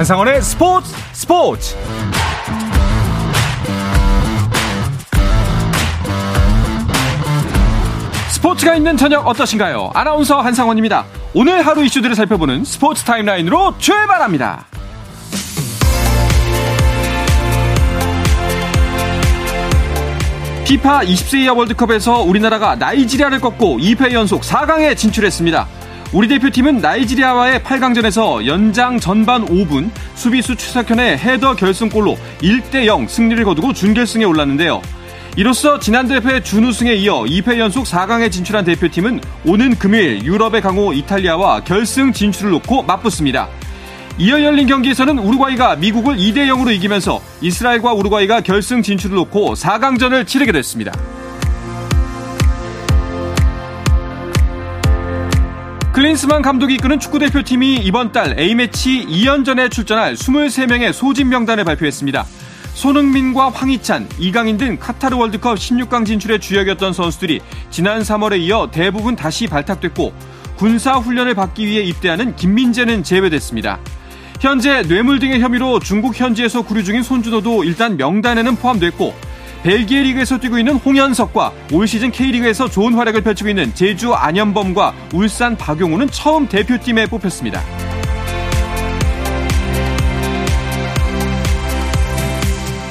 한상원의 스포츠 스포츠 스포츠가 있는 저녁 어떠신가요? 아나운서 한상원입니다. 오늘 하루 이슈들을 살펴보는 스포츠 타임라인으로 출발합니다. 피파 20세 이하 월드컵에서 우리나라가 나이지리아를 꺾고 2패 연속 4강에 진출했습니다. 우리 대표팀은 나이지리아와의 8강전에서 연장 전반 5분 수비수 추석현의 헤더 결승골로 1대0 승리를 거두고 준결승에 올랐는데요. 이로써 지난 대회 준우승에 이어 2패 연속 4강에 진출한 대표팀은 오는 금일 유럽의 강호 이탈리아와 결승 진출을 놓고 맞붙습니다. 이어 열린 경기에서는 우루과이가 미국을 2대 0으로 이기면서 이스라엘과 우루과이가 결승 진출을 놓고 4강전을 치르게 됐습니다. 클린스만 감독이 이끄는 축구대표팀이 이번 달 A매치 2연전에 출전할 23명의 소집 명단을 발표했습니다. 손흥민과 황희찬, 이강인 등 카타르 월드컵 16강 진출의 주역이었던 선수들이 지난 3월에 이어 대부분 다시 발탁됐고 군사 훈련을 받기 위해 입대하는 김민재는 제외됐습니다. 현재 뇌물 등의 혐의로 중국 현지에서 구류 중인 손준호도 일단 명단에는 포함됐고 벨기에 리그에서 뛰고 있는 홍현석과 올 시즌 K리그에서 좋은 활약을 펼치고 있는 제주 안현범과 울산 박용우는 처음 대표팀에 뽑혔습니다.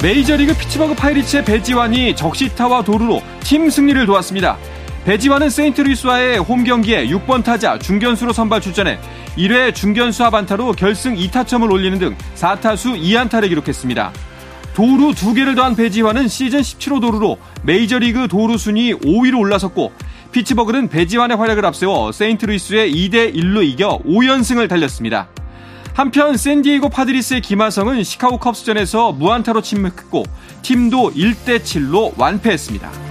메이저리그 피츠버그 파이리츠의 배지환이 적시타와 도루로 팀 승리를 도왔습니다. 배지환은 세인트루이스와의 홈 경기에 6번 타자 중견수로 선발 출전해 1회 중견수 앞 안타로 결승 2타점을 올리는 등 4타수 2안타를 기록했습니다. 도루 2개를 더한 배지환은 시즌 17호 도루로 메이저리그 도루 순위 5위로 올라섰고 피츠버그는 배지환의 활약을 앞세워 세인트루이스에 2대 1로 이겨 5연승을 달렸습니다. 한편 샌디에이고 파드리스의 김하성은 시카고 컵스전에서 무안타로 침묵했고 팀도 1대 7로 완패했습니다.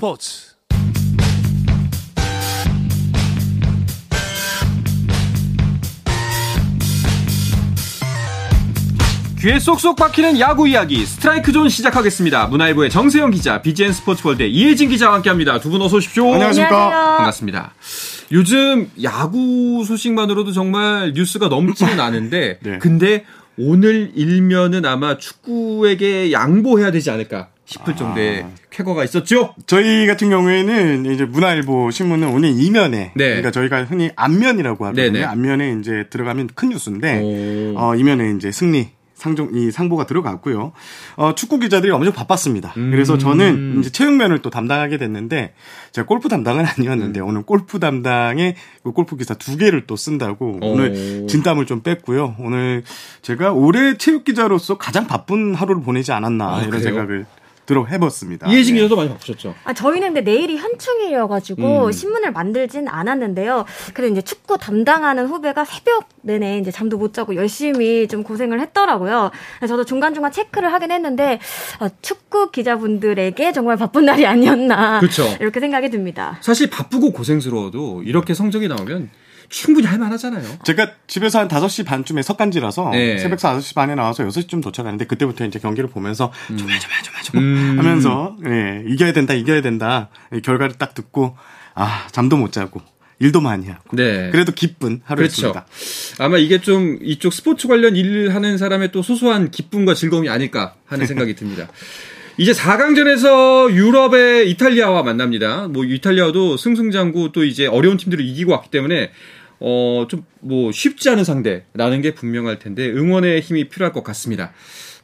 스포츠 귀에 쏙쏙 박히는 야구 이야기 스트라이크 존 시작하겠습니다. 문화일보의 정세영 기자, BGN 스포츠월드 이혜진 기자와 함께합니다. 두 분 어서 오십시오. 안녕하십니까. 반갑습니다. 요즘 야구 소식만으로도 정말 뉴스가 넘치는 날인데, 네. 근데 오늘 일면은 아마 축구에게 양보해야 되지 않을까 싶을 정도의 아. 쾌거가 있었죠. 저희 같은 경우에는 이제 문화일보 신문은 오늘 이면에 네. 그러니까 저희가 흔히 앞면이라고 하거든요. 네네. 앞면에 이제 들어가면 큰 뉴스인데 어, 이면에 이제 승리 상종 이 상보가 들어갔고요. 어, 축구 기자들이 엄청 바빴습니다. 음. 그래서 저는 이제 체육면을 또 담당하게 됐는데 제가 골프 담당은 아니었는데 음. 오늘 골프 담당의 그 골프 기사 두 개를 또 쓴다고 오. 오늘 진땀을 좀 뺐고요. 오늘 제가 올해 체육 기자로서 가장 바쁜 하루를 보내지 않았나 아, 이런 그래요? 생각을 들어 해봤습니다. 이혜진 네. 기자도 많이 바쁘셨죠? 아, 저희는 근데 내일이 현충일이어가지고 음. 신문을 만들진 않았는데요. 그래 이제 축구 담당하는 후배가 새벽 내내 이제 잠도 못 자고 열심히 좀 고생을 했더라고요. 저도 중간중간 체크를 하긴 했는데 아, 축구 기자분들에게 정말 바쁜 날이 아니었나. 그렇죠. 이렇게 생각이 듭니다. 사실 바쁘고 고생스러워도 이렇게 성적이 나오면 충분히 할 만하잖아요. 제가 집에서 한 5시 반쯤에 석간지라서 네. 새벽 5시 반에 나와서 6시쯤 도착하는데 그때부터 이제 경기를 보면서 음. 좀 음. 하면서 예, 이겨야 된다 이겨야 된다 결과를 딱 듣고 아 잠도 못 자고 일도 많이 하고. 네. 그래도 기쁜 하루였습니다. 그렇죠. 아마 이게 좀 이쪽 스포츠 관련 일을 하는 사람의 또 소소한 기쁨과 즐거움이 아닐까 하는 생각이 듭니다. 이제 4강전에서 유럽의 이탈리아와 만납니다. 뭐 이탈리아도 승승장구 또 이제 어려운 팀들을 이기고 왔기 때문에 어, 좀 뭐 쉽지 않은 상대라는 게 분명할 텐데 응원의 힘이 필요할 것 같습니다.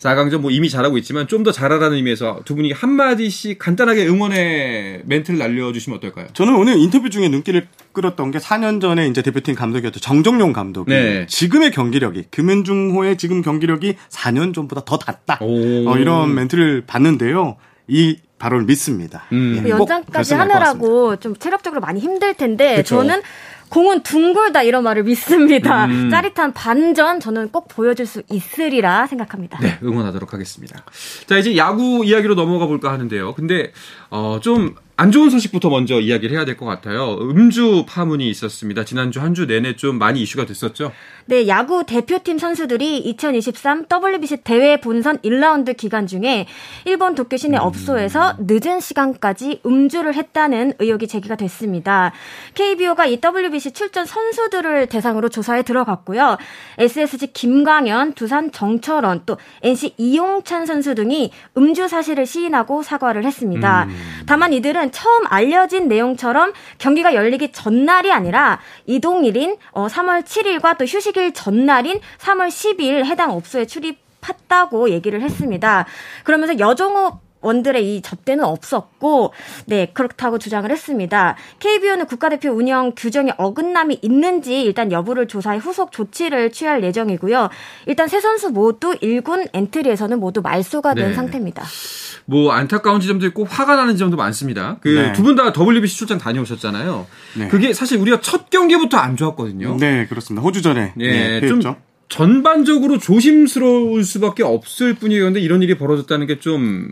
4강전 뭐 이미 잘하고 있지만 좀 더 잘하라는 의미에서 두 분이 한마디씩 간단하게 응원의 멘트를 날려주시면 어떨까요? 저는 오늘 인터뷰 중에 눈길을 끌었던 게 4년 전에 이제 대표팀 감독이었던 정정용 감독이 네. 지금의 경기력이 금연중호의 지금 경기력이 4년 전보다 더 낫다. 어, 이런 멘트를 봤는데요. 이 바로 믿습니다. 음. 예, 연장까지 하느라고 좀 체력적으로 많이 힘들 텐데 그쵸. 저는 공은 둥글다 이런 말을 믿습니다. 음. 짜릿한 반전 저는 꼭 보여줄 수 있으리라 생각합니다. 네, 응원하도록 하겠습니다. 자, 이제 야구 이야기로 넘어가 볼까 하는데요. 근데 어, 좀 안 좋은 소식부터 먼저 이야기를 해야 될 것 같아요. 음주 파문이 있었습니다. 지난주 한 주 내내 좀 많이 이슈가 됐었죠. 네, 야구 대표팀 선수들이 2023 WBC 대회 본선 1라운드 기간 중에 일본 도쿄 시내 음. 업소에서 늦은 시간까지 음주를 했다는 의혹이 제기가 됐습니다. KBO가 이 WBC 출전 선수들을 대상으로 조사에 들어갔고요. SSG 김광현, 두산 정철원, 또 NC 이용찬 선수 등이 음주 사실을 시인하고 사과를 했습니다. 음. 다만 이들은 처음 알려진 내용처럼 경기가 열리기 전날이 아니라 이동일인 3월 어, 7일과 또 휴식일 전날인 3월 10일 해당 업소에 출입 했다고 얘기를 했습니다. 그러면서 여종욱 원들의 이 접대는 없었고, 네, 그렇다고 주장을 했습니다. KBO는 국가대표 운영 규정에 어긋남이 있는지 일단 여부를 조사해 후속 조치를 취할 예정이고요. 일단 세 선수 모두 1군 엔트리에서는 모두 말소가 된 네. 상태입니다. 뭐 안타까운 지점도 있고 화가 나는 지점도 많습니다. 그 두 분 다 네. WBC 출장 다녀오셨잖아요. 네. 그게 사실 우리가 첫 경기부터 안 좋았거든요. 네, 그렇습니다. 호주전에 네, 네, 좀 전반적으로 조심스러울 수밖에 없을 뿐이었는데 이런 일이 벌어졌다는 게 좀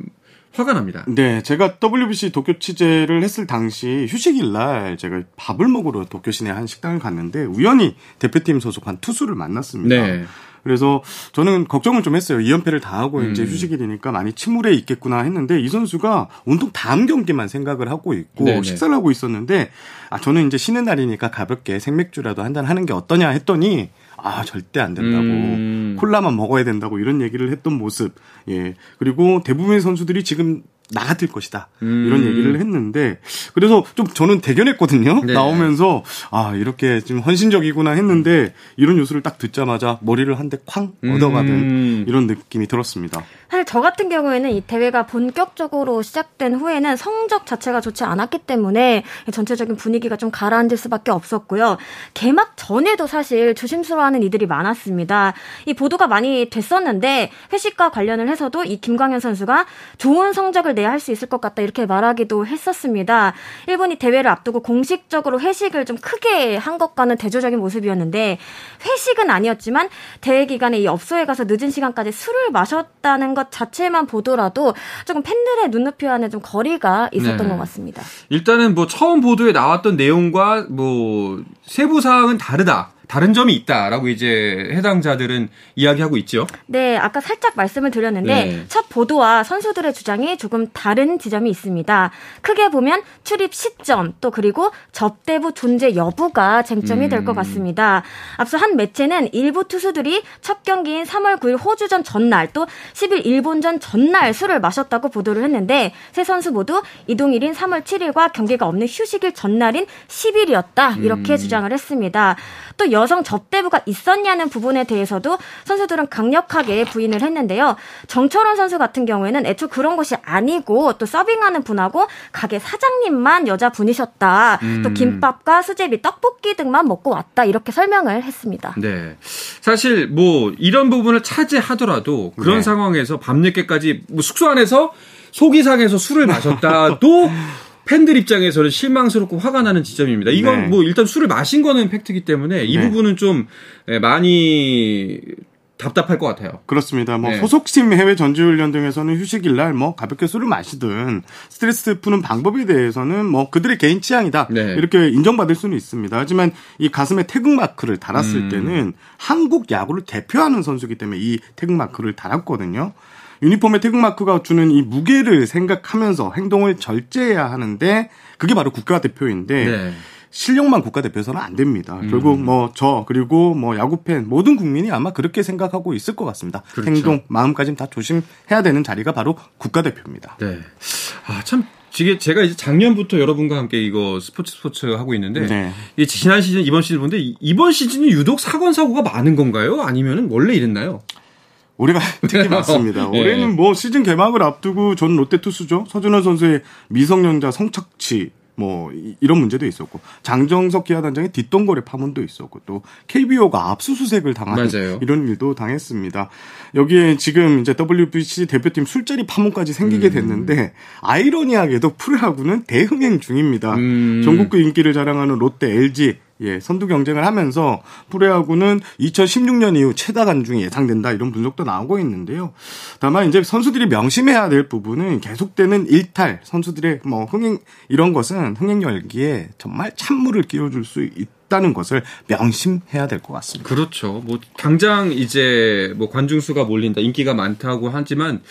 화가 납니다. 네, 제가 WBC 도쿄 취재를 했을 당시 휴식일 날 제가 밥을 먹으러 도쿄 시내 한 식당을 갔는데 우연히 대표팀 소속한 투수를 만났습니다. 네. 그래서 저는 걱정을 좀 했어요. 2연패를 다 하고 음. 이제 휴식일이니까 많이 침울해 있겠구나 했는데 이 선수가 온통 다음 경기만 생각을 하고 있고 네네. 식사를 하고 있었는데 아 저는 이제 쉬는 날이니까 가볍게 생맥주라도 한 잔 하는 게 어떠냐 했더니 아 절대 안 된다고 음. 콜라만 먹어야 된다고 이런 얘기를 했던 모습 예 그리고 대부분의 선수들이 지금 나가들 것이다. 음. 이런 얘기를 했는데 그래서 좀 저는 대견했거든요. 네. 나오면서 아 이렇게 좀 헌신적이구나 했는데 이런 뉴스를 딱 듣자마자 머리를 한 대 쾅 얻어가는 음. 이런 느낌이 들었습니다. 사실 저 같은 경우에는 이 대회가 본격적으로 시작된 후에는 성적 자체가 좋지 않았기 때문에 전체적인 분위기가 좀 가라앉을 수밖에 없었고요. 개막 전에도 사실 조심스러워하는 이들이 많았습니다. 이 보도가 많이 됐었는데 회식과 관련을 해서도 이 김광현 선수가 좋은 성적을 내야 할 수 있을 것 같다 이렇게 말하기도 했었습니다. 일본이 대회를 앞두고 공식적으로 회식을 좀 크게 한 것과는 대조적인 모습이었는데 회식은 아니었지만 대회 기간에 이 업소에 가서 늦은 시간까지 술을 마셨다는 것 자체만 보더라도 조금 팬들의 눈높이와는 좀 거리가 있었던 네. 것 같습니다. 일단은 뭐 처음 보도에 나왔던 내용과 뭐 세부 사항은 다르다. 다른 점이 있다라고 이제 해당자들은 이야기하고 있죠. 네, 아까 살짝 말씀을 드렸는데 네. 첫 보도와 선수들의 주장이 조금 다른 지점이 있습니다. 크게 보면 출입 시점 또 그리고 접대부 존재 여부가 쟁점이 음. 될것 같습니다. 앞서 한 매체는 일부 투수들이 첫 경기인 3월 9일 호주전 전날 또 10일 일본전 전날 술을 마셨다고 보도를 했는데 세 선수 모두 이동일인 3월 7일과 경기가 없는 휴식일 전날인 10일이었다 이렇게 음. 주장을 했습니다. 또 여성 접대부가 있었냐는 부분에 대해서도 선수들은 강력하게 부인을 했는데요. 정철원 선수 같은 경우에는 애초 그런 것이 아니고 또 서빙하는 분하고 가게 사장님만 여자분이셨다. 음. 또 김밥과 수제비, 떡볶이 등만 먹고 왔다. 이렇게 설명을 했습니다. 네. 사실 뭐 이런 부분을 차지하더라도 그런 네. 상황에서 밤늦게까지 뭐 숙소 안에서 속이상에서 술을 마셨다도 팬들 입장에서는 실망스럽고 화가 나는 지점입니다. 이건 네. 뭐 일단 술을 마신 거는 팩트기 때문에 이 네. 부분은 좀 예, 많이 답답할 것 같아요. 그렇습니다. 뭐 네. 소속팀 해외 전지훈련 등에서는 휴식일 날 뭐 가볍게 술을 마시든 스트레스 푸는 방법에 대해서는 뭐 그들의 개인 취향이다 네. 이렇게 인정받을 수는 있습니다. 하지만 이 가슴에 태극 마크를 달았을 음. 때는 한국 야구를 대표하는 선수기 때문에 이 태극 마크를 달았거든요. 유니폼의 태극마크가 주는 이 무게를 생각하면서 행동을 절제해야 하는데 그게 바로 국가대표인데 네. 실력만 국가대표에서는 안 됩니다. 음. 결국 뭐 저 그리고 뭐 야구팬 모든 국민이 아마 그렇게 생각하고 있을 것 같습니다. 그렇죠. 행동 마음까지는 다 조심해야 되는 자리가 바로 국가대표입니다. 네. 아참 제가 이제 작년부터 여러분과 함께 이거 스포츠 스포츠 하고 있는데 네. 이 지난 시즌 이번 시즌 보는데 이번 시즌이 유독 사건 사고가 많은 건가요? 아니면 원래 이랬나요? 올해가 많습니다. 예. 올해는 뭐 시즌 개막을 앞두고 전 롯데 투수죠. 서준호 선수의 미성년자 성착취 뭐 이런 문제도 있었고 장정석 기아단장의 뒷동거래 파문도 있었고 또 KBO가 압수수색을 당하는 맞아요. 이런 일도 당했습니다. 여기에 지금 이제 WBC 대표팀 술자리 파문까지 생기게 음. 됐는데 음. 아이러니하게도 프로야구는 대흥행 중입니다. 음. 전국구 인기를 자랑하는 롯데, LG 예, 선두 경쟁을 하면서 프로야구는 2016년 이후 최다 간중이 예상된다 이런 분석도 나오고 있는데요. 다만 이제 선수들이 명심해야 될 부분은 계속되는 일탈, 선수들의 뭐 흥행 이런 것은 흥행 열기에 정말 찬물을 끼워줄 수 있다는 것을 명심해야 될 것 같습니다. 그렇죠. 뭐 당장 이제 뭐 관중 수가 몰린다, 인기가 많다고 하지만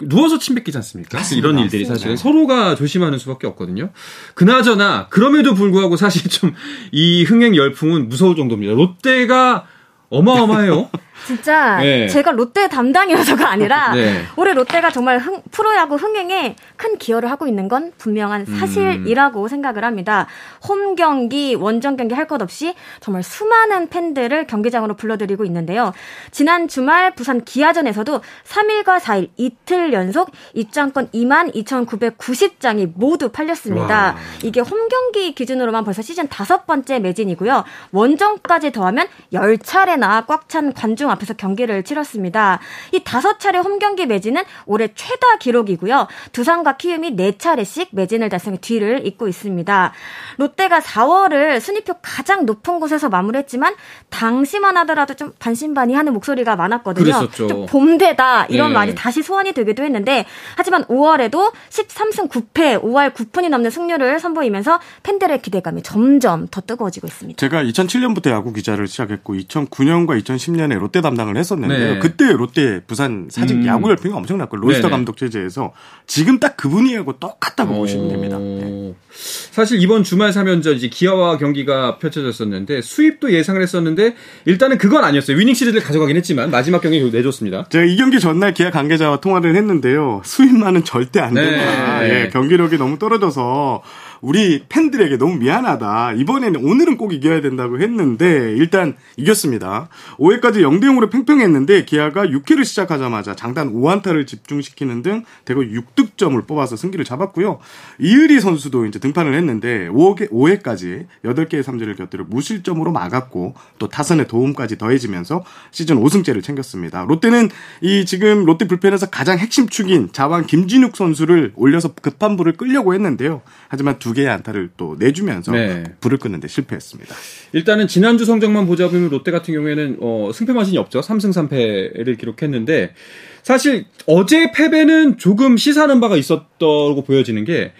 누워서 침 뱉기지 않습니까? 맞습니다. 이런 일들이 사실은 서로가 조심하는 수밖에 없거든요. 그나저나 그럼에도 불구하고 사실 좀 이 흥행 열풍은 무서울 정도입니다. 롯데가 어마어마해요. 진짜 네. 제가 롯데 담당이어서가 아니라 네. 올해 롯데가 정말 흥, 프로야구 흥행에 큰 기여를 하고 있는 건 분명한 음. 사실이라고 음. 생각을 합니다. 홈 경기, 원정 경기 할 것 없이 정말 수많은 팬들을 경기장으로 불러들이고 있는데요. 지난 주말 부산 기아전에서도 3일과 4일 이틀 연속 입장권 2만 2,990장이 모두 팔렸습니다. 와. 이게 홈 경기 기준으로만 벌써 시즌 다섯 번째 매진이고요. 원정까지 더하면 10차례나 꽉 찬 관중 앞에서 경기를 치렀습니다. 이 다섯 차례 홈 경기 매진은 올해 최다 기록이고요. 두산과 키움이 네 차례씩 매진을 달성해 뒤를 잇고 있습니다. 롯데가 4월을 순위표 가장 높은 곳에서 마무리했지만 당시만 하더라도 좀 반신반의하는 목소리가 많았거든요. 그랬었죠. 좀 봄되다 이런 네. 말이 다시 소환이 되기도 했는데 하지만 5월에도 13승 9패 5할 9푼이 넘는 승률을 선보이면서 팬들의 기대감이 점점 더 뜨거워지고 있습니다. 제가 2007년부터 야구 기자를 시작했고 2009년과 2010년에 롯데 담당을 했었는데요. 네. 그때 롯데 부산 사직 음. 야구 열풍이 엄청났고 로이스터 감독 체제에서 지금 딱 그분이하고 똑같다고 오. 보시면 됩니다. 네. 사실 이번 주말 3연전 이제 기아와 경기가 펼쳐졌었는데 수입도 예상을 했었는데 일단은 그건 아니었어요. 위닝 시리즈를 가져가긴 했지만 마지막 경기 내줬습니다. 제가 이 경기 전날 기아 관계자와 통화를 했는데요. 수입만은 절대 안 된다. 네. 예, 경기력이 너무 떨어져서 우리 팬들에게 너무 미안하다. 이번에는 오늘은 꼭 이겨야 된다고 했는데 일단 이겼습니다. 5회까지 0대 0으로 팽팽했는데 기아가 6회를 시작하자마자 장단 5안타를 집중시키는 등 대거 6득점을 뽑아서 승기를 잡았고요. 이의리 선수도 이제 등판을 했는데 5회, 5회까지 8개의 삼진을 곁들여 무실점으로 막았고 또 타선의 도움까지 더해지면서 시즌 5승째를 챙겼습니다. 롯데는 이 지금 롯데 불펜에서 가장 핵심 축인 자왕 김진욱 선수를 올려서 급한 불을 끌려고 했는데요. 하지만 두 개의 안타를 또 내주면서 네. 불을 끄는데 실패했습니다. 일단은 지난주 성적만 보자 보면 롯데 같은 경우에는 어, 승패 마진이 없죠. 3승 3패를 기록했는데 사실 어제 패배는 조금 시사하는 바가 있었다고 보여지는 게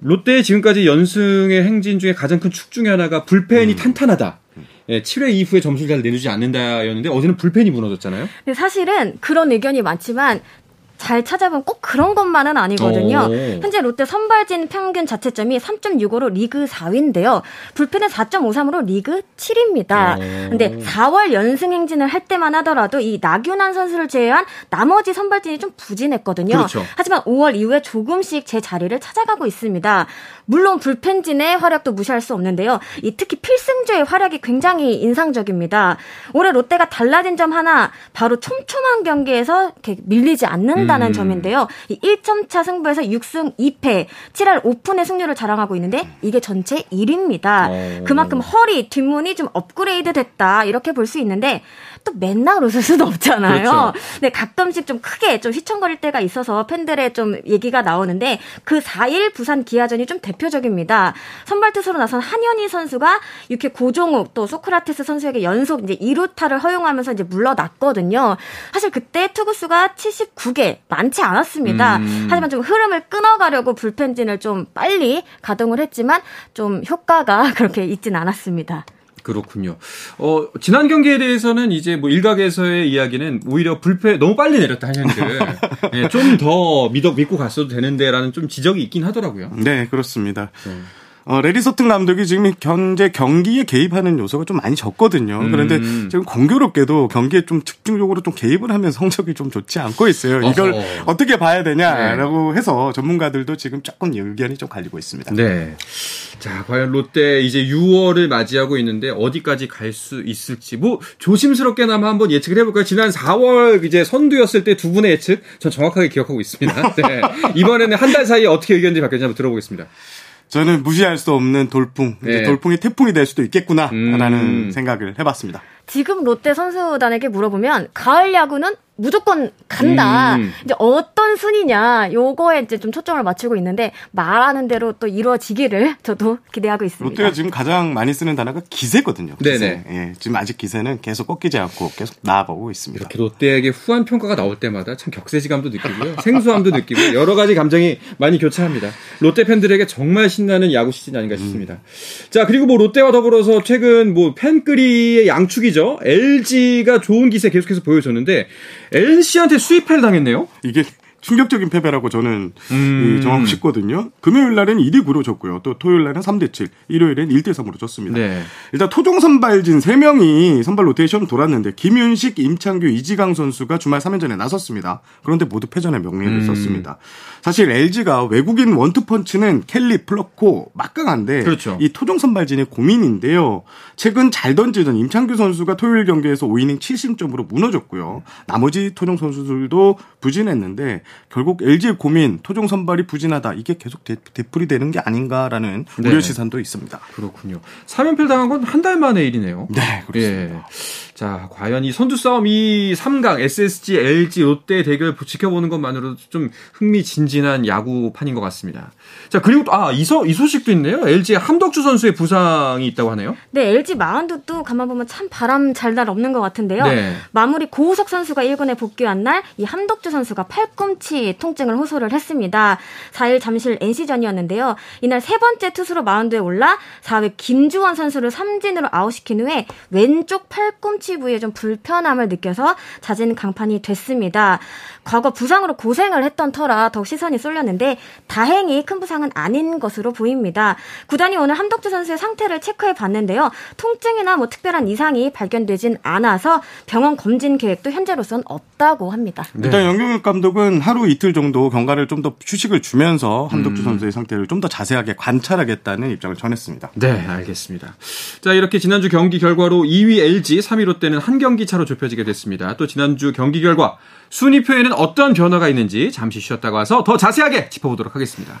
롯데의 지금까지 연승의 행진 중에 가장 큰 축 중에 하나가 불펜이 음. 탄탄하다. 예, 7회 이후에 점수를 잘 내주지 않는다였는데 어제는 불펜이 무너졌잖아요. 사실은 그런 의견이 많지만 잘 찾아보면 꼭 그런 것만은 아니거든요. 오. 현재 롯데 선발진 평균 자체점이 3.65로 리그 4위인데요. 불펜은 4.53으로 리그 7위입니다. 오. 근데 4월 연승 행진을 할 때만 하더라도 이 나균환 선수를 제외한 나머지 선발진이 좀 부진했거든요. 그렇죠. 하지만 5월 이후에 조금씩 제 자리를 찾아가고 있습니다. 물론 불펜진의 활약도 무시할 수 없는데요. 이 특히 필승조의 활약이 굉장히 인상적입니다. 올해 롯데가 달라진 점 하나 바로 촘촘한 경기에서 밀리지 않는 한다는 음. 점인데요. 이 1점 차 승부에서 6승 2패, 7할 오픈의 승률을 자랑하고 있는데 이게 전체 1위입니다. 오. 그만큼 허리 뒷문이 좀 업그레이드 됐다 이렇게 볼 수 있는데 또 맨날 웃을 수도 없잖아요. 그렇죠. 네, 가끔씩 좀 크게 좀 휘청거릴 때가 있어서 팬들의 좀 얘기가 나오는데 그 4일 부산 기아전이 좀 대표적입니다. 선발 투수로 나선 한현희 선수가 6회 고종욱 또 소크라테스 선수에게 연속 이제 2루타를 허용하면서 이제 물러났거든요. 사실 그때 투구수가 79개 많지 않았습니다. 음. 하지만 좀 흐름을 끊어가려고 불펜진을 좀 빨리 가동을 했지만 좀 효과가 그렇게 있진 않았습니다. 그렇군요. 어, 지난 경기에 대해서는 이제 뭐 일각에서의 이야기는 오히려 불패 너무 빨리 내렸다 네, 좀더 믿어 믿고 갔어도 되는데라는 좀 지적이 있긴 하더라고요. 네, 그렇습니다. 네. 어, 레리 서튼 감독이 지금 현재 경기에 개입하는 요소가 좀 많이 적거든요. 음. 그런데 지금 공교롭게도 경기에 좀 집중적으로 좀 개입을 하면 성적이 좀 좋지 않고 있어요. 이걸 어허. 어떻게 봐야 되냐라고 네. 해서 전문가들도 지금 조금 의견이 좀 갈리고 있습니다. 네. 자, 과연 롯데 이제 6월을 맞이하고 있는데 어디까지 갈 수 있을지 뭐 조심스럽게나마 한번 예측을 해볼까요? 지난 4월 이제 선두였을 때 두 분의 예측 전 정확하게 기억하고 있습니다. 네. 이번에는 한 달 사이에 어떻게 의견이 바뀌었는지 한번 들어보겠습니다. 저는 무시할 수 없는 돌풍, 네. 돌풍이 태풍이 될 수도 있겠구나라는 음. 생각을 해봤습니다. 지금 롯데 선수단에게 물어보면 가을 야구는 무조건 간다. 음. 이제 어떤 순위냐, 요거에 이제 좀 초점을 맞추고 있는데 말하는 대로 또 이루어지기를 저도 기대하고 있습니다. 롯데가 지금 가장 많이 쓰는 단어가 기세거든요. 기세. 네네. 예, 지금 아직 기세는 계속 꺾이지 않고 계속 나아가고 있습니다. 이렇게 롯데에게 후한 평가가 나올 때마다 참 격세지감도 느끼고요, 생소함도 느끼고 여러 가지 감정이 많이 교차합니다. 롯데 팬들에게 정말 신나는 야구 시즌이 아닌가 싶습니다. 음. 자 그리고 뭐 롯데와 더불어서 최근 뭐 팬끄리의 양축이죠. LG가 좋은 기세 계속해서 보여줬는데. NC한테 수입패를 당했네요. 이게 충격적인 패배라고 저는 음. 정하고 싶거든요. 금요일 날은 1위 9로 졌고요. 또 토요일 날은 3대 7, 일요일엔 1대 3으로 졌습니다. 네. 일단 토종 선발진 3명이 선발 로테이션 돌았는데 김윤식, 임창규, 이지강 선수가 주말 3연전에 나섰습니다. 그런데 모두 패전의 명예를 음. 썼습니다. 사실 LG가 외국인 원투펀치는 켈리, 플러코 막강한데 그렇죠. 이 토종 선발진의 고민인데요. 최근 잘 던지던 임창규 선수가 토요일 경기에서 5이닝 7심점으로 무너졌고요. 나머지 토종 선수들도 부진했는데 결국 LG의 고민 토종 선발이 부진하다 이게 계속 되, 풀이 되는 게 아닌가라는 네. 우려 시선도 있습니다. 그렇군요. 3연패 당한 건 한 달 만의 일이네요. 네, 그렇습니다. 예. 자, 과연 이 선두 싸움 이 3강 SSG, LG, 롯데 대결 지켜보는 것만으로도 좀 흥미진진한 야구판인 것 같습니다. 자, 그리고 또, 아, 이, 소, 이 소식도 있네요. LG의 함덕주 선수의 부상이 있다고 하네요. 네, LG 마운드도 가만 보면 참 바람 잘 날 없는 것 같은데요. 네. 마무리 고우석 선수가 1군에 복귀한 날 이 함덕주 선수가 팔꿈치 통증을 호소를 했습니다. 4일 잠실 NC전이었는데요. 이날 세 번째 투수로 마운드에 올라 4회 김주원 선수를 삼진으로 아웃시킨 후에 왼쪽 팔꿈치 팔꿈치 부위에 좀 불편함을 느껴서 자진 강판이 됐습니다. 과거 부상으로 고생을 했던 터라 더욱 시선이 쏠렸는데 다행히 큰 부상은 아닌 것으로 보입니다. 구단이 오늘 함덕주 선수의 상태를 체크해 봤는데요. 통증이나 뭐 특별한 이상이 발견되진 않아서 병원 검진 계획도 현재로선 없다 고 합니다. 네. 일단 영경혁 감독은 하루 이틀 정도 경과를 좀 더 휴식을 주면서 함덕주 음. 선수의 상태를 좀 더 자세하게 관찰하겠다는 입장을 전했습니다. 네, 알겠습니다. 자, 이렇게 지난주 경기 결과로 2위 LG, 3위 롯데는 한 경기 차로 좁혀지게 됐습니다. 또 지난주 경기 결과 순위표에는 어떤 변화가 있는지 잠시 쉬었다가 와서 더 자세하게 짚어보도록 하겠습니다.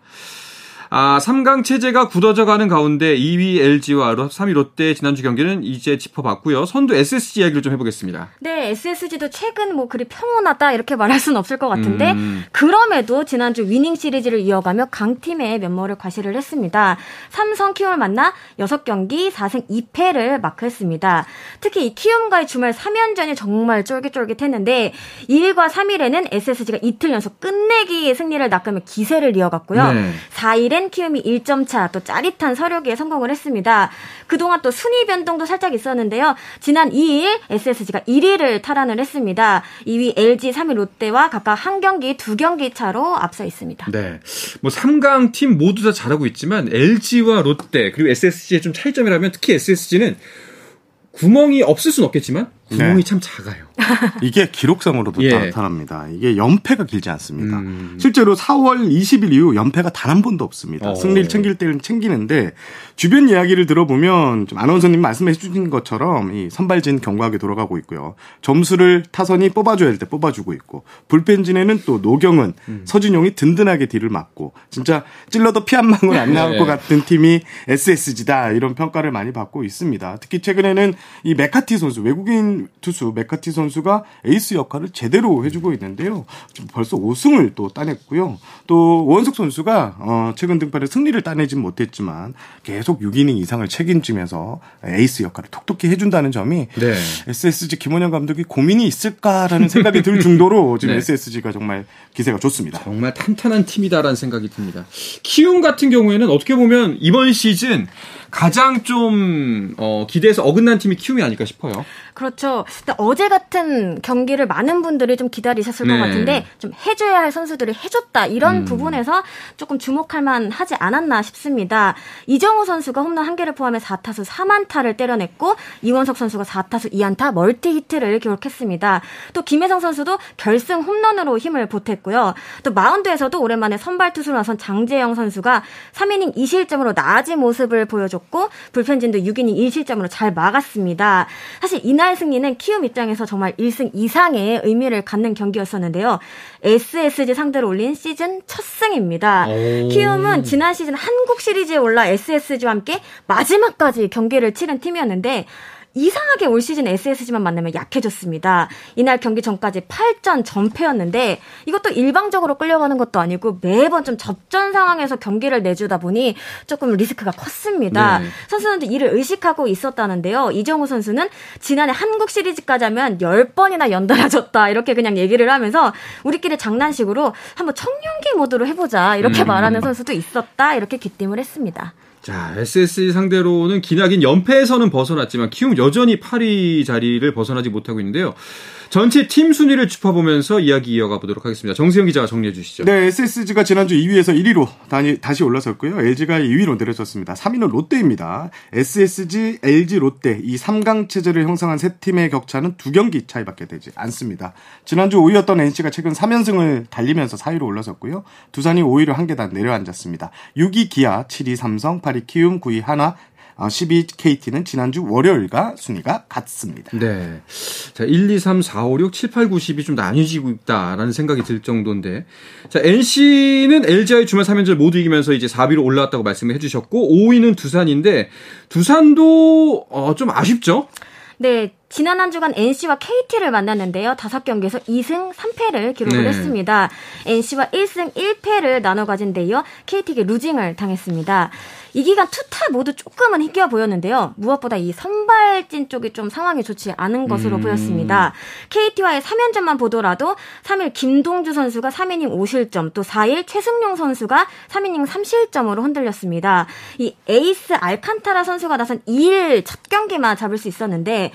아, 3강 체제가 굳어져 가는 가운데 2위 LG와 3위 롯데 지난주 경기는 이제 짚어봤고요. 선두 SSG 이야기를 좀 해보겠습니다. 네, SSG도 최근 뭐 그리 평온하다 이렇게 말할 수는 없을 것 같은데 음. 그럼에도 지난주 위닝 시리즈를 이어가며 강팀의 면모를 과시를 했습니다. 삼성 키움을 만나 6경기 4승 2패를 마크했습니다. 특히 이 키움과의 주말 3연전이 정말 쫄깃쫄깃했는데 2일과 3일에는 SSG가 이틀 연속 끝내기 승리를 낚으며 기세를 이어갔고요. 네. 4일엔 뺀 키움이 1점 차, 또 짜릿한 서력에 성공을 했습니다. 그동안 또 순위 변동도 살짝 있었는데요. 지난 2일 SSG가 1위를 탈환을 했습니다. 2위 LG, 3위 롯데와 각각 한 경기, 두 경기 차로 앞서 있습니다. 네. 뭐 3강 팀 모두 다 잘하고 있지만 LG와 롯데 그리고 SSG의 좀 차이점이라면 특히 SSG는 구멍이 없을 수는 없겠지만 구멍이 네. 참 작아요. 이게 기록상으로도 예. 나타납니다. 이게 연패가 길지 않습니다. 음. 실제로 4월 20일 이후 연패가 단 한 번도 없습니다. 어. 승리를 챙길 때는 챙기는데 주변 이야기를 들어보면 좀 아나운서님 말씀해 주신 것처럼 이 선발진 견고하게 돌아가고 있고요. 점수를 타선이 뽑아줘야 할 때 뽑아주고 있고 불펜진에는 또 노경은 음. 서진용이 든든하게 뒤를 맡고 진짜 찔러도 피 한 방울 안 나올 네. 것 같은 팀이 SSG다 이런 평가를 많이 받고 있습니다. 특히 최근에는 이 맥카티 선수 외국인 투수 맥카티 선수가 에이스 역할을 제대로 해주고 있는데요. 벌써 5승을 또 따냈고요. 또 원석 선수가 어 최근 등판에 승리를 따내진 못했지만 계속 6이닝 이상을 책임지면서 에이스 역할을 톡톡히 해준다는 점이 네. SSG 김원영 감독이 고민이 있을까라는 생각이 들 정도로 지금 네. SSG가 정말 기세가 좋습니다. 정말 탄탄한 팀이다라는 생각이 듭니다. 키움 같은 경우에는 어떻게 보면 이번 시즌 가장 좀 어, 기대해서 어긋난 팀이 키움이 아닐까 싶어요. 그렇죠. 어제 같은 경기를 많은 분들이 좀 기다리셨을 네. 것 같은데 좀 해줘야 할 선수들이 해줬다 이런 음. 부분에서 조금 주목할 만하지 않았나 싶습니다. 이정후 선수가 홈런 한 개를 포함해 4타수 4안타를 때려냈고 이원석 선수가 4타수 2안타 멀티 히트를 기록했습니다. 또 김혜성 선수도 결승 홈런으로 힘을 보탰고요. 또 마운드에서도 오랜만에 선발 투수로 나선 장재영 선수가 3이닝 2실점으로 나아진 모습을 보여줬고 불펜진도 6이닝 1실점으로 잘 막았습니다. 사실 이날 승리는 키움 입장에서 정말 1승 이상의 의미를 갖는 경기였었는데요. SSG 상대로 올린 시즌 첫 승입니다. 키움은 지난 시즌 한국 시리즈에 올라 SSG와 함께 마지막까지 경기를 치른 팀이었는데 이상하게 올 시즌 SSG만 만나면 약해졌습니다. 이날 경기 전까지 8전 전패였는데 이것도 일방적으로 끌려가는 것도 아니고 매번 좀 접전 상황에서 경기를 내주다 보니 조금 리스크가 컸습니다. 네. 선수들도 이를 의식하고 있었다는데요. 이정우 선수는 지난해 한국 시리즈까지 하면 10번이나 연달아 졌다 이렇게 그냥 얘기를 하면서 우리끼리 장난식으로 한번 청룡기 모드로 해보자 이렇게 음. 말하는 선수도 있었다 이렇게 귀띔을 했습니다. 자, SSG 상대로는 기나긴 연패에서는 벗어났지만 키움 여전히 8위 자리를 벗어나지 못하고 있는데요. 전체 팀 순위를 짚어보면서 이야기 이어가 보도록 하겠습니다. 정세영 기자가 정리해 주시죠. 네, SSG가 지난주 2위에서 1위로 다시 올라섰고요. LG가 2위로 내려졌습니다. 3위는 롯데입니다. SSG, LG, 롯데 이 3강 체제를 형성한 세 팀의 격차는 두 경기 차이밖에 되지 않습니다. 지난주 5위였던 NC가 최근 3연승을 달리면서 4위로 올라섰고요. 두산이 5위로 한 계단 내려앉았습니다. 6위 기아, 7위 삼성, 8위 키움, 9위 하나, 12 어, KT는 지난주 월요일과 순위가 같습니다. 네. 자, 1, 2, 3, 4, 5, 6, 7, 8, 9, 10이 좀 나뉘어지고 있다라는 생각이 들 정도인데. 자, NC는 LG와의 주말 3연전 모두 이기면서 이제 4위로 올라왔다고 말씀을 해주셨고, 5위는 두산인데, 두산도, 어, 좀 아쉽죠? 네. 지난 한 주간 NC와 KT를 만났는데요. 다섯 경기에서 2승 3패를 기록을 네. 했습니다. NC와 1승 1패를 나눠 가진 데 이어 KT에게 루징을 당했습니다. 이 기간 투타 모두 조금은 희귀해 보였는데요. 무엇보다 이 선발진 쪽이 좀 상황이 좋지 않은 것으로 음. 보였습니다. KT와의 3연전만 보더라도 3일 김동주 선수가 3이닝 5실점, 또 4일 최승용 선수가 3이닝 3실점으로 흔들렸습니다. 이 에이스 알칸타라 선수가 나선 2일 첫 경기만 잡을 수 있었는데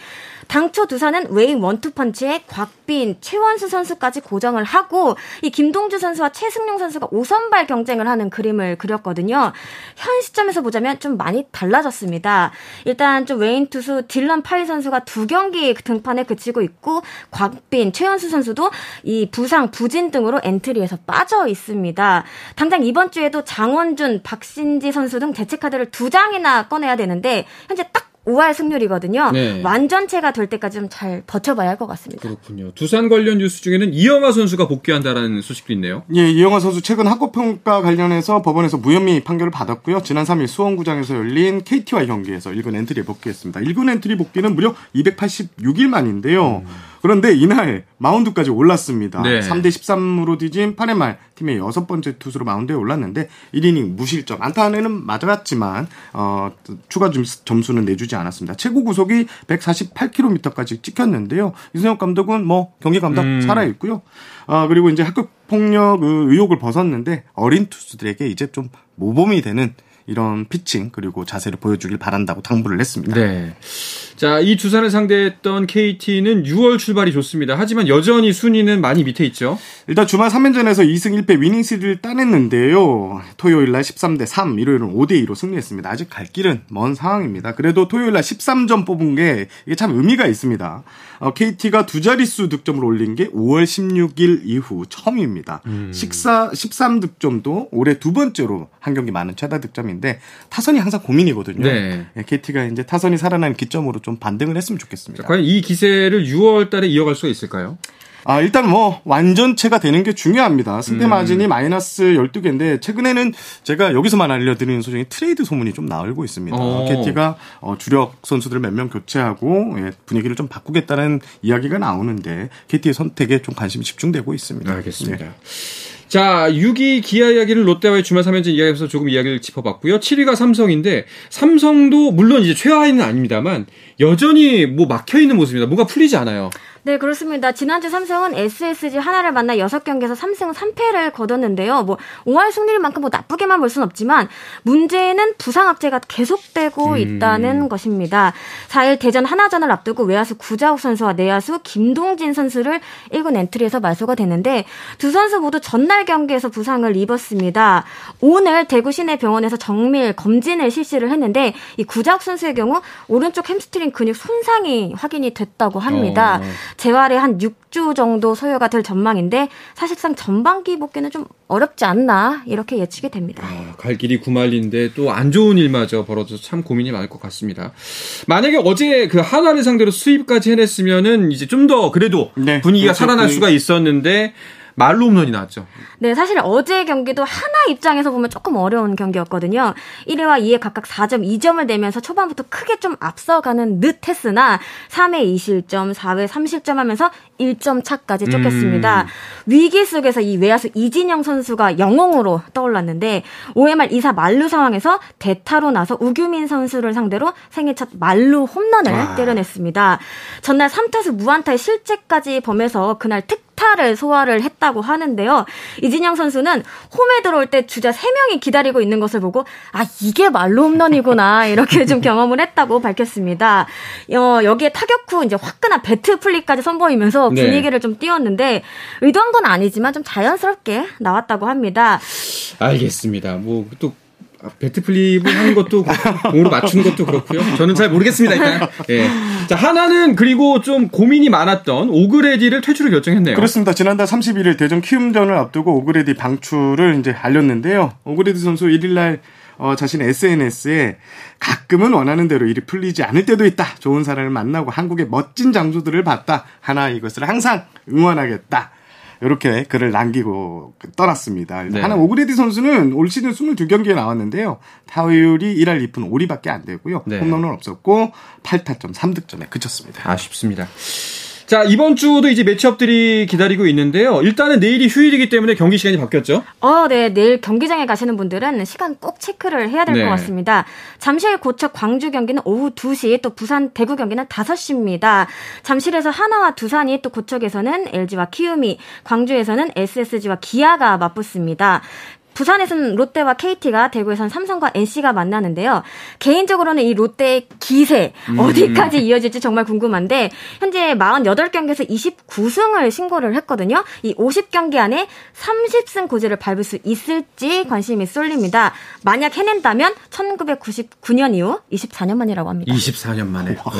당초 두산은 외인 원투펀치에 곽빈, 최원준 선수까지 고정을 하고 이 김동주 선수와 최승용 선수가 5선발 경쟁을 하는 그림을 그렸거든요. 현 시점에서 보자면 좀 많이 달라졌습니다. 일단 좀 외인 투수 딜런 파일 선수가 두 경기 등판에 그치고 있고 곽빈, 최원준 선수도 이 부상, 부진 등으로 엔트리에서 빠져 있습니다. 당장 이번 주에도 장원준, 박신지 선수 등 대체 카드를 두 장이나 꺼내야 되는데 현재 딱 5할 승률이거든요. 네. 완전체가 될 때까지 좀 잘 버텨봐야 할 것 같습니다. 그렇군요. 두산 관련 뉴스 중에는 이영하 선수가 복귀한다라는 소식도 있네요. 예, 이영하 선수 최근 학교폭력 관련해서 법원에서 무혐의 판결을 받았고요. 지난 3일 수원구장에서 열린 KT와 경기에서 1군 엔트리에 복귀했습니다. 1군 엔트리 복귀는 무려 286일 만인데요. 음. 그런데 이날 마운드까지 올랐습니다. 네. 3대 13으로 뒤진 8회 말 팀의 여섯 번째 투수로 마운드에 올랐는데 1이닝 무실점. 안타는 맞았지만 어, 추가 점수는 내주지 않았습니다. 최고 구속이 148km까지 찍혔는데요. 이승엽 감독은 뭐 경기 감독 음. 살아 있고요. 아 그리고 이제 학교 폭력 의혹을 벗었는데 어린 투수들에게 이제 좀 모범이 되는 이런 피칭 그리고 자세를 보여주길 바란다고 당부를 했습니다. 네. 자, 이 두산을 상대했던 KT는 6월 출발이 좋습니다. 하지만 여전히 순위는 많이 밑에 있죠. 일단 주말 3연전에서 2승 1패 위닝 시리를 따냈는데요. 토요일 날 13대 3, 일요일은 5대 2로 승리했습니다. 아직 갈 길은 먼 상황입니다. 그래도 토요일 날 13점 뽑은 게 이게 참 의미가 있습니다. 어, KT가 두 자릿수 득점을 올린 게 5월 16일 이후 처음입니다. 음. 14, 13득점도 올해 두 번째로 한 경기 많은 최다 득점 인데 타선이 항상 고민이거든요. 네. KT가 예, 이제 타선이 살아난 기점으로 좀 반등을 했으면 좋겠습니다. 자, 과연 이 기세를 6월 달에 이어갈 수가 있을까요? 아, 일단 뭐, 완전체가 되는 게 중요합니다. 승패 음. 마진이 마이너스 12개인데, 최근에는 제가 여기서만 알려드리는 소중히 트레이드 소문이 좀 나오고 있습니다. 어. KT가 어, 주력 선수들 몇 명 교체하고, 예, 분위기를 좀 바꾸겠다는 이야기가 나오는데, KT의 선택에 좀 관심이 집중되고 있습니다. 알겠습니다. 네. 자, 6위 기아 이야기를 롯데와의 주말 3연전 이야기에서 조금 이야기를 짚어봤고요. 7위가 삼성인데 삼성도 물론 이제 최하위는 아닙니다만 여전히 뭐 막혀 있는 모습입니다. 뭐가 풀리지 않아요. 네, 그렇습니다. 지난주 삼성은 SSG 하나를 만나 6경기에서 3승 3패를 거뒀는데요. 뭐 5할 승리만큼 뭐 나쁘게만 볼 수는 없지만 문제는 부상 악재가 계속되고 음. 있다는 것입니다. 4일 대전 하나전을 앞두고 외야수 구자욱 선수와 내야수 김동진 선수를 1군 엔트리에서 말소가 됐는데 두 선수 모두 전날 경기에서 부상을 입었습니다. 오늘 대구 시내 병원에서 정밀 검진을 실시를 했는데 이 구자욱 선수의 경우 오른쪽 햄스트링 근육 손상이 확인이 됐다고 합니다. 어. 재활에 한 6주 정도 소요가 될 전망인데 사실상 전반기 복귀는 좀 어렵지 않나 이렇게 예측이 됩니다. 아, 갈 길이 구만린데 또 안 좋은 일마저 벌어져서 참 고민이 많을 것 같습니다. 만약에 어제 그 한화를 상대로 스윕까지 해냈으면은 이제 좀 더 그래도 네, 분위기가 그렇죠. 살아날 수가 있었는데 만루 홈런이 나왔죠. 네, 사실 어제 경기도 한화 입장에서 보면 조금 어려운 경기였거든요. 1회와 2회 각각 4점, 2점을 내면서 초반부터 크게 좀 앞서가는 듯 했으나 3회 2실점, 4회 3실점 하면서 1점 차까지 쫓겼습니다. 음. 위기 속에서 이 외야수 이진영 선수가 영웅으로 떠올랐는데 5회 말 2사 만루 상황에서 대타로 나서 우규민 선수를 상대로 생애 첫 만루 홈런을 와. 때려냈습니다. 전날 3타수 무안타의 실책까지 범해서 그날 특 타를 소화를 했다고 하는데요. 이진영 선수는 홈에 들어올 때 주자 3명이 기다리고 있는 것을 보고 아 이게 만루 홈런이구나 이렇게 좀 경험을 했다고 밝혔습니다. 어, 여기에 타격 후 이제 화끈한 배트 플립까지 선보이면서 네. 분위기를 네. 좀 띄웠는데 의도한 건 아니지만 좀 자연스럽게 나왔다고 합니다. 알겠습니다. 뭐 또 아, 배트 플립을 하는 것도 공으로 맞춘 것도 그렇고요. 저는 잘 모르겠습니다. 일단. 예. 자 한화는 그리고 좀 고민이 많았던 오그레디를 퇴출을 결정했네요. 그렇습니다. 지난달 31일 대전 키움전을 앞두고 오그레디 방출을 이제 알렸는데요. 오그레디 선수 1일날 어, 자신의 SNS에 가끔은 원하는 대로 일이 풀리지 않을 때도 있다. 좋은 사람을 만나고 한국의 멋진 장소들을 봤다. 한화 이글스를 항상 응원하겠다. 이렇게 글을 남기고 떠났습니다. 네. 한화 오그레디 선수는 올 시즌 22경기에 나왔는데요. 타율이 1할 2푼 5리밖에 안 되고요. 네. 홈런은 없었고 8타점 3득점에 그쳤습니다. 아쉽습니다. 자, 이번 주도 이제 매치업들이 기다리고 있는데요. 일단은 내일이 휴일이기 때문에 경기 시간이 바뀌었죠? 어, 네. 내일 경기장에 가시는 분들은 시간 꼭 체크를 해야 될것 네. 같습니다. 잠실 고척 광주 경기는 오후 2시, 또 부산 대구 경기는 5시입니다. 잠실에서 하나와 두산이 또 고척에서는 LG와 키움이, 광주에서는 SSG와 기아가 맞붙습니다. 부산에서는 롯데와 KT가 대구에서는 삼성과 NC가 만나는데요. 개인적으로는 이 롯데의 기세 음. 어디까지 이어질지 정말 궁금한데 현재 48경기에서 29승을 신고를 했거든요. 이 50경기 안에 30승 고지를 밟을 수 있을지 관심이 쏠립니다. 만약 해낸다면 1999년 이후 24년 만이라고 합니다. 24년 만에. 어,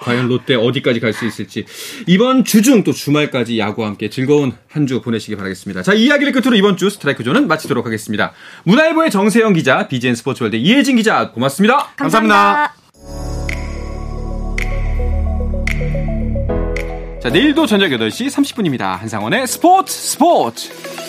과연 롯데 어디까지 갈 수 있을지 이번 주중 또 주말까지 야구와 함께 즐거운 한 주 보내시기 바라겠습니다. 자, 이야기를 끝으로 이번 주 스트라이크 존은 마치도록 하겠습니다. 하겠습니다. 문화일보의 정세영 기자, BGN 스포츠월드 이혜진 기자, 고맙습니다. 감사합니다. 감사합니다. 자, 내일도 저녁 8시 30분입니다. 한상원의 스포츠 스포츠!